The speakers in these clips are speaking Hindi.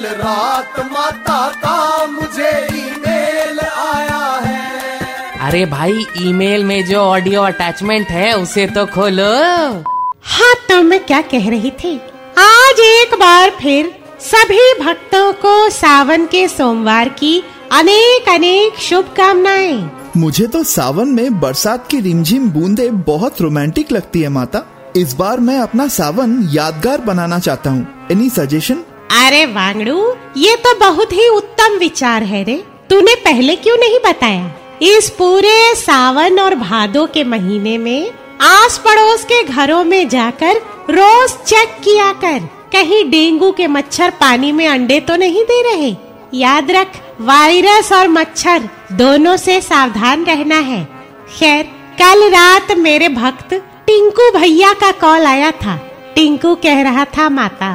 कल रात माता का मुझे ईमेल आया है। अरे भाई ईमेल में जो ऑडियो अटैचमेंट है उसे तो खोलो। हाँ तो मैं क्या कह रही थी? आज एक बार फिर सभी भक्तों को सावन के सोमवार की अनेक अनेक शुभकामनाएँ। मुझे तो सावन में बरसात की रिमझिम बूंदे बहुत रोमांटिक लगती है माता। इस बार मैं अपना सावन यादगार बनाना चाहता हूँ। एनी सजेशन अरे वांगड़ू, ये तो बहुत ही उत्तम विचार है रे। तूने पहले क्यों नहीं बताया? इस पूरे सावन और भादो के महीने में आस पड़ोस के घरों में जाकर रोज चेक किया कर। कहीं डेंगू के मच्छर पानी में अंडे तो नहीं दे रहे? याद रख, वायरस और मच्छर दोनों से सावधान रहना है। खैर, कल रात मेरे भक्त टिंकू भैया का कॉल आया था। टिंकू कह रहा था, माता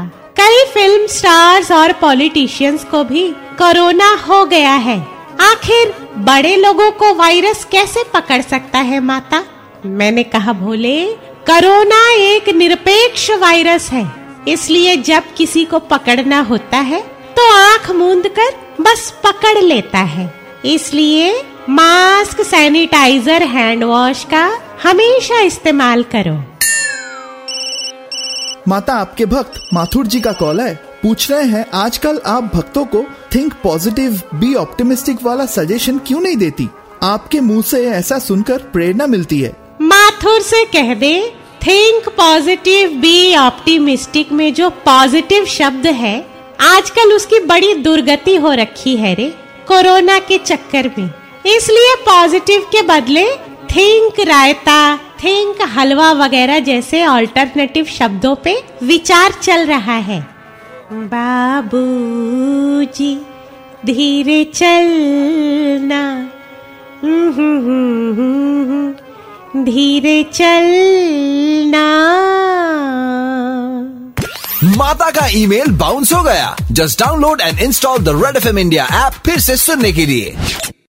कई फ़िल्म स्टार्स और पॉलिटिशियंस को भी कोरोना हो गया है। आखिर बड़े लोगों को वायरस कैसे पकड़ सकता है माता? मैंने कहा, भोले कोरोना एक निरपेक्ष वायरस है। इसलिए जब किसी को पकड़ना होता है तो आँख मूंद कर बस पकड़ लेता है। इसलिए मास्क सैनिटाइजर हैंड वॉश का हमेशा इस्तेमाल करो। माता आपके भक्त माथुर जी का कॉल है। पूछ रहे हैं, आजकल आप भक्तों को थिंक पॉजिटिव बी ऑप्टिमिस्टिक वाला सजेशन क्यों नहीं देती? आपके मुँह से ऐसा सुनकर प्रेरणा मिलती है। माथुर से कह दे थिंक पॉजिटिव बी ऑप्टिमिस्टिक में जो पॉजिटिव शब्द है, आजकल उसकी बड़ी दुर्गति हो रखी है रे, कोरोना के चक्कर में। इसलिए पॉजिटिव के बदले थिंक रायता थिंक हलवा वगैरह जैसे ऑल्टरनेटिव शब्दों पे विचार चल रहा है। बाबूजी, धीरे चलना। धीरे चलना। माता का ईमेल बाउंस हो गया। Just download and install the red F India app फिर से सुनने के लिए।